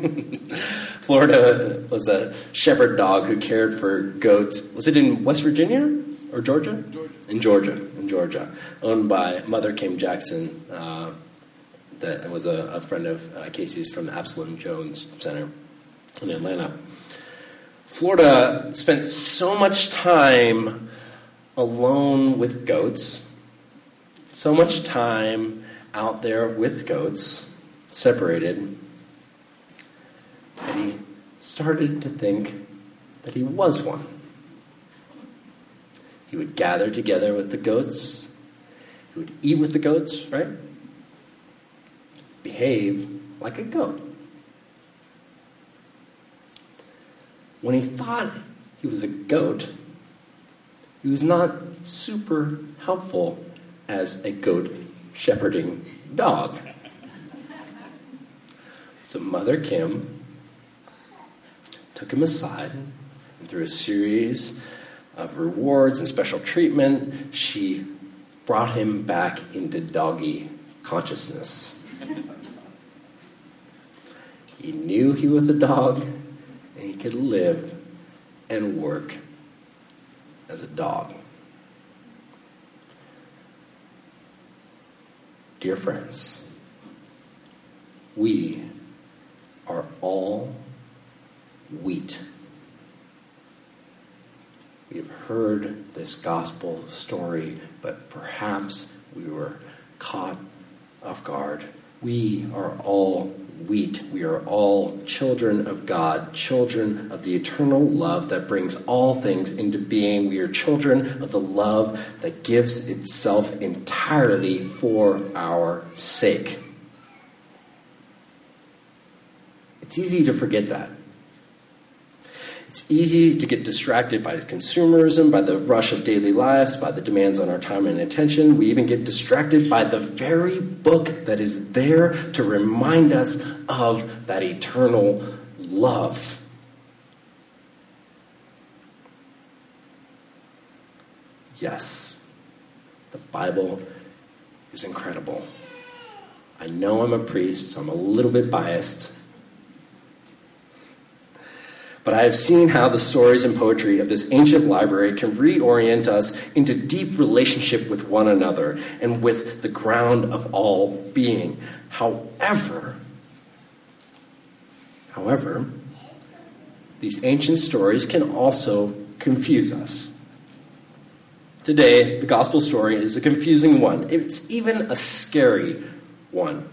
Florida was a shepherd dog who cared for goats. Was it in West Virginia or Georgia? Georgia. In Georgia, in Georgia, owned by Mother Kim Jackson, uh, that was a, a friend of uh, Casey's from the Absalom Jones Center in Atlanta. Florida spent so much time alone with goats, so much time out there with goats, separated, he started to think that he was one. He would gather together with the goats, he would eat with the goats, right? Behave like a goat. When he thought he was a goat, he was not super helpful as a goat shepherding dog. So Mother Kim took him aside and through a series of rewards and special treatment, she brought him back into doggy consciousness. he knew he was a dog and he could live and work as a dog. Dear friends, we are all wheat. We have heard this gospel story, but perhaps we were caught off guard. We are all wheat. We are all children of God, children of the eternal love that brings all things into being. We are children of the love that gives itself entirely for our sake. It's easy to forget that. It's easy to get distracted by consumerism, by the rush of daily lives, by the demands on our time and attention. We even get distracted by the very book that is there to remind us of that eternal love. Yes, the Bible is incredible. I know I'm a priest, so I'm a little bit biased. But I have seen how the stories and poetry of this ancient library can reorient us into deep relationship with one another and with the ground of all being. However, however, these ancient stories can also confuse us. Today, the gospel story is a confusing one. It's even a scary one.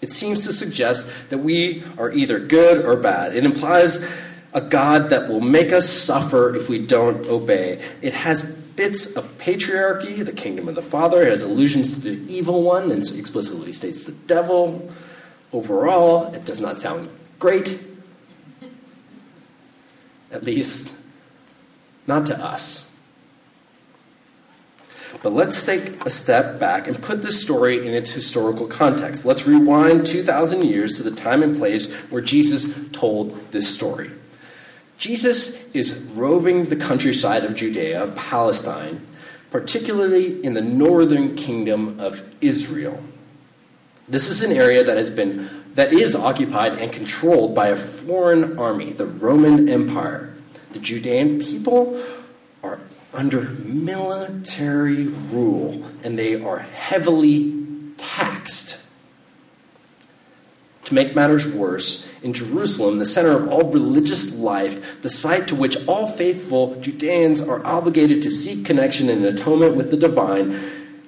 It seems to suggest that we are either good or bad. It implies a God that will make us suffer if we don't obey. It has bits of patriarchy, the kingdom of the Father. It has allusions to the evil one and explicitly states the devil. Overall, it does not sound great. At least, not to us. But let's take a step back and put this story in its historical context. Let's rewind 2,000 years to the time and place where Jesus told this story. Jesus is roving the countryside of Judea, of Palestine, particularly in the northern kingdom of Israel. This is an area that has been that is occupied and controlled by a foreign army, the Roman Empire. The Judean people are under military rule and they are heavily taxed. To make matters worse, in Jerusalem, the center of all religious life, the site to which all faithful Judeans are obligated to seek connection and atonement with the divine,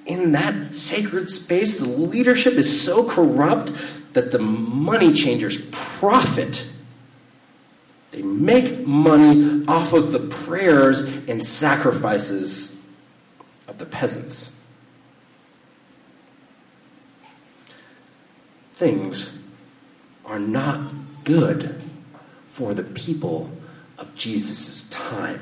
in that sacred space, the leadership is so corrupt that the money changers profit they make money off of the prayers and sacrifices of the peasants. Things are not good for the people of Jesus' time.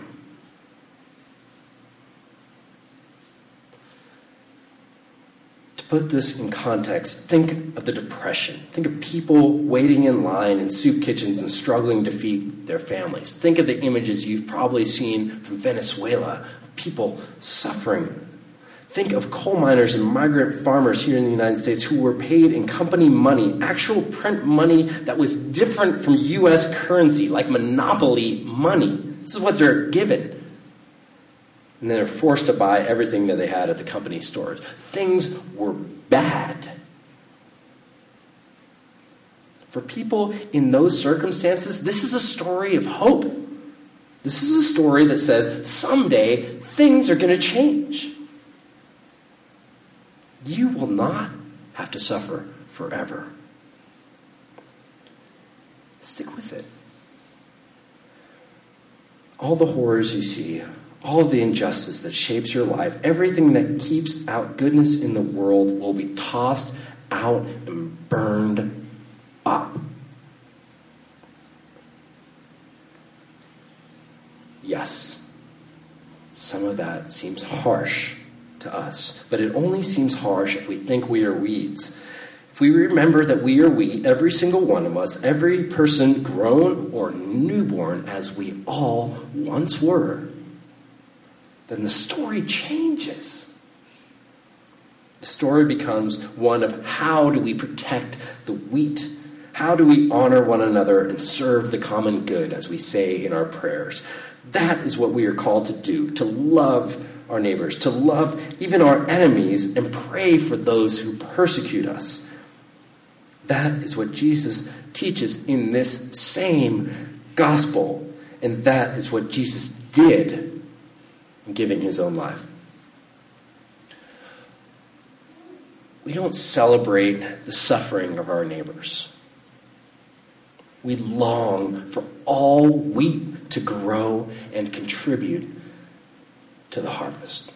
To put this in context, think of the Depression. Think of people waiting in line in soup kitchens and struggling to feed their families. Think of the images you've probably seen from Venezuela of people suffering. Think of coal miners and migrant farmers here in the United States who were paid in company money, actual print money that was different from US currency, like monopoly money. This is what they're given. And then they're forced to buy everything that they had at the company stores. Things were bad. For people in those circumstances, this is a story of hope. This is a story that says someday things are going to change. You will not have to suffer forever. Stick with it. All the horrors you see, all the injustice that shapes your life, everything that keeps out goodness in the world will be tossed out and burned up. Yes, some of that seems harsh to us, but it only seems harsh if we think we are weeds. If we remember that we are wheat, every single one of us, every person grown or newborn, as we all once were, then the story changes. The story becomes one of how do we protect the wheat? How do we honor one another and serve the common good, as we say in our prayers? That is what we are called to do to love our neighbors, to love even our enemies, and pray for those who persecute us. That is what Jesus teaches in this same gospel, and that is what Jesus did in giving his own life. We don't celebrate the suffering of our neighbors. We long for all wheat to grow and contribute to the harvest.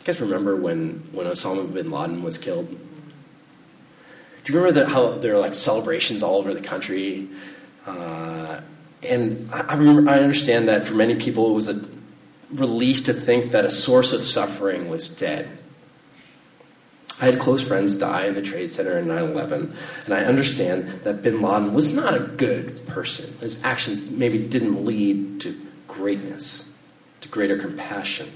You guys remember when, when Osama bin Laden was killed? Do you remember that how there were like celebrations all over the country? Uh, and I, I remember I understand that for many people it was a relief to think that a source of suffering was dead. I had close friends die in the Trade Center in 9 11, and I understand that bin Laden was not a good person. His actions maybe didn't lead to greatness, to greater compassion.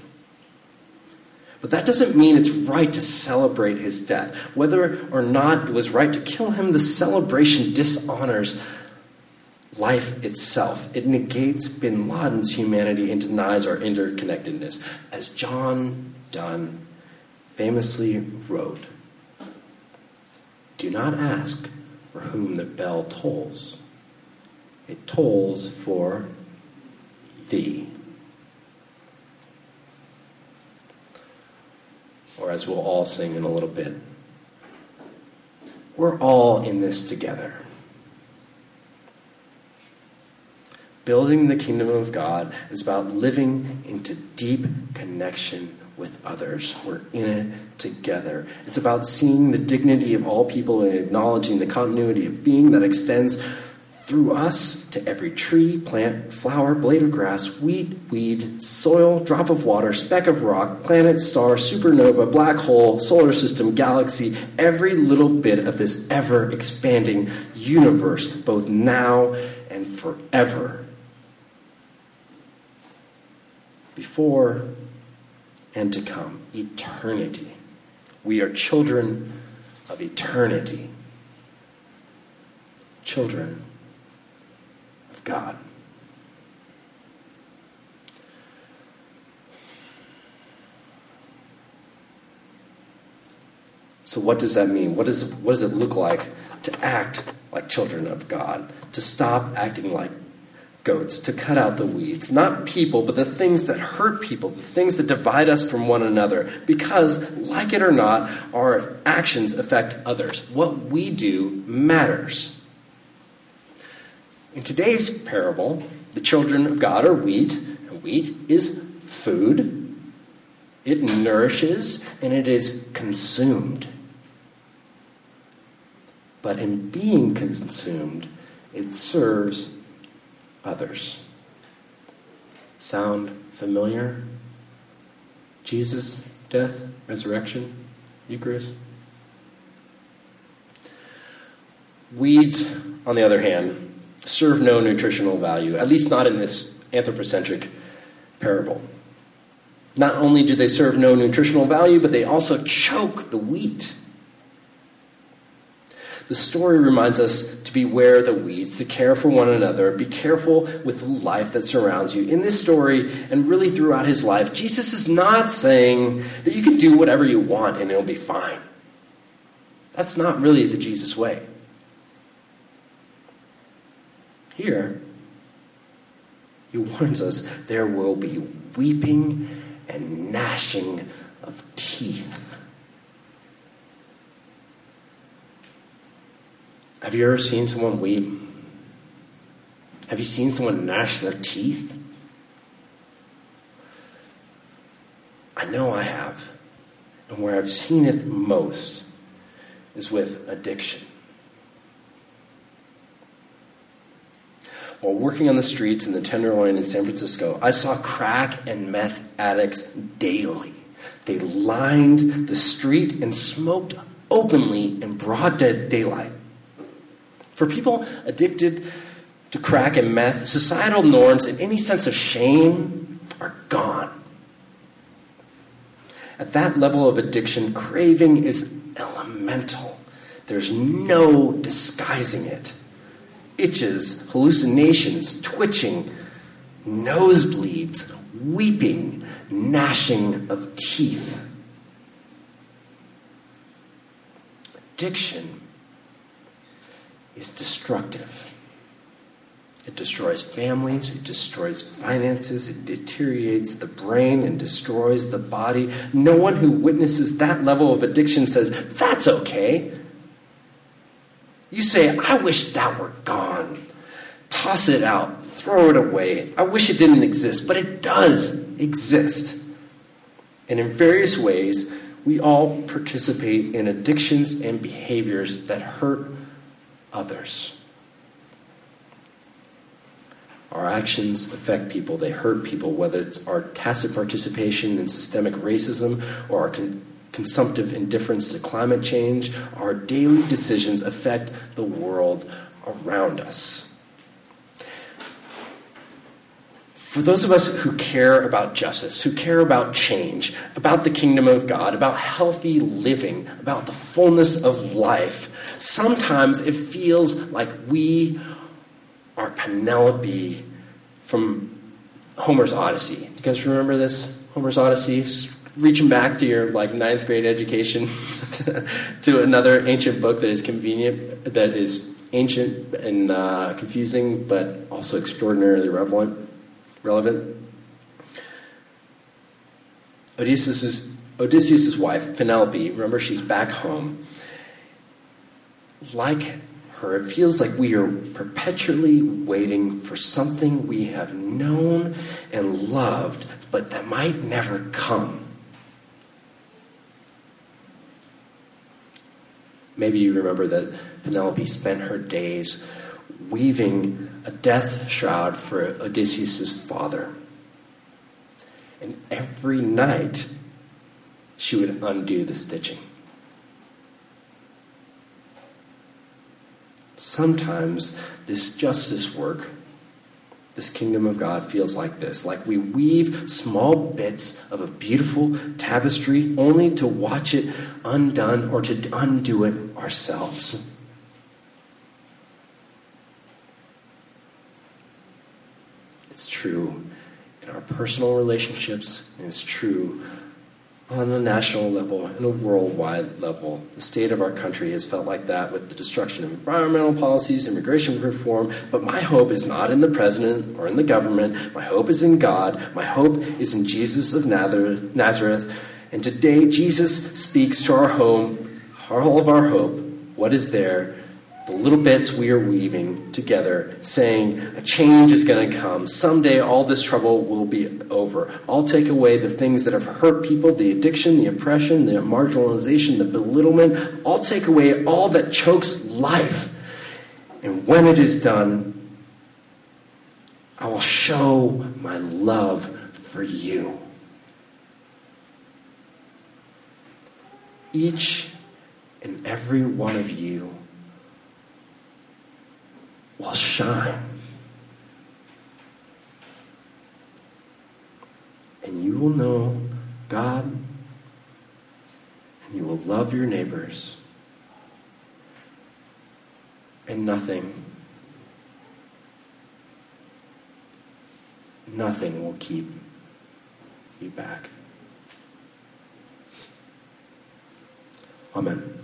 But that doesn't mean it's right to celebrate his death. Whether or not it was right to kill him, the celebration dishonors life itself. It negates bin Laden's humanity and denies our interconnectedness. As John Donne famously wrote, Do not ask for whom the bell tolls, it tolls for thee. Or as we'll all sing in a little bit, we're all in this together. Building the kingdom of God is about living into deep connection with others. We're in it together. It's about seeing the dignity of all people and acknowledging the continuity of being that extends through us to every tree, plant, flower, blade of grass, wheat, weed, soil, drop of water, speck of rock, planet, star, supernova, black hole, solar system, galaxy, every little bit of this ever expanding universe, both now and forever. Before and to come, eternity. We are children of eternity. Children God. So, what does that mean? What, is, what does it look like to act like children of God? To stop acting like goats, to cut out the weeds, not people, but the things that hurt people, the things that divide us from one another. Because, like it or not, our actions affect others. What we do matters. In today's parable, the children of God are wheat, and wheat is food. It nourishes and it is consumed. But in being consumed, it serves others. Sound familiar? Jesus, death, resurrection, Eucharist? Weeds, on the other hand, serve no nutritional value, at least not in this anthropocentric parable. Not only do they serve no nutritional value, but they also choke the wheat. The story reminds us to beware the weeds, to care for one another, be careful with the life that surrounds you. In this story, and really throughout his life, Jesus is not saying that you can do whatever you want and it'll be fine. That's not really the Jesus way. Here, he warns us there will be weeping and gnashing of teeth. Have you ever seen someone weep? Have you seen someone gnash their teeth? I know I have. And where I've seen it most is with addiction. While working on the streets in the Tenderloin in San Francisco, I saw crack and meth addicts daily. They lined the street and smoked openly in broad daylight. For people addicted to crack and meth, societal norms and any sense of shame are gone. At that level of addiction, craving is elemental. There's no disguising it. Itches, hallucinations, twitching, nosebleeds, weeping, gnashing of teeth. Addiction is destructive. It destroys families, it destroys finances, it deteriorates the brain and destroys the body. No one who witnesses that level of addiction says, That's okay. You say, I wish that were gone. Toss it out, throw it away. I wish it didn't exist, but it does exist. And in various ways, we all participate in addictions and behaviors that hurt others. Our actions affect people, they hurt people, whether it's our tacit participation in systemic racism or our con- consumptive indifference to climate change. Our daily decisions affect the world around us. For those of us who care about justice, who care about change, about the kingdom of God, about healthy living, about the fullness of life, sometimes it feels like we are Penelope from Homer's Odyssey. Do you guys remember this? Homer's Odyssey? Reaching back to your like ninth grade education to another ancient book that is convenient, that is ancient and uh, confusing, but also extraordinarily relevant relevant? Odysseus' Odysseus' wife, Penelope, remember she's back home. Like her, it feels like we are perpetually waiting for something we have known and loved, but that might never come. Maybe you remember that Penelope spent her days weaving a death shroud for Odysseus' father. And every night, she would undo the stitching. Sometimes this justice work, this kingdom of God, feels like this like we weave small bits of a beautiful tapestry only to watch it undone or to undo it ourselves. It's true in our personal relationships, and it's true on a national level and a worldwide level. The state of our country has felt like that with the destruction of environmental policies, immigration reform. But my hope is not in the president or in the government. My hope is in God. My hope is in Jesus of Nazareth. And today, Jesus speaks to our home, all of our hope. What is there? The little bits we are weaving together, saying a change is going to come. Someday all this trouble will be over. I'll take away the things that have hurt people the addiction, the oppression, the marginalization, the belittlement. I'll take away all that chokes life. And when it is done, I will show my love for you. Each and every one of you will shine. And you will know God, and you will love your neighbors, and nothing, nothing will keep you back. Amen.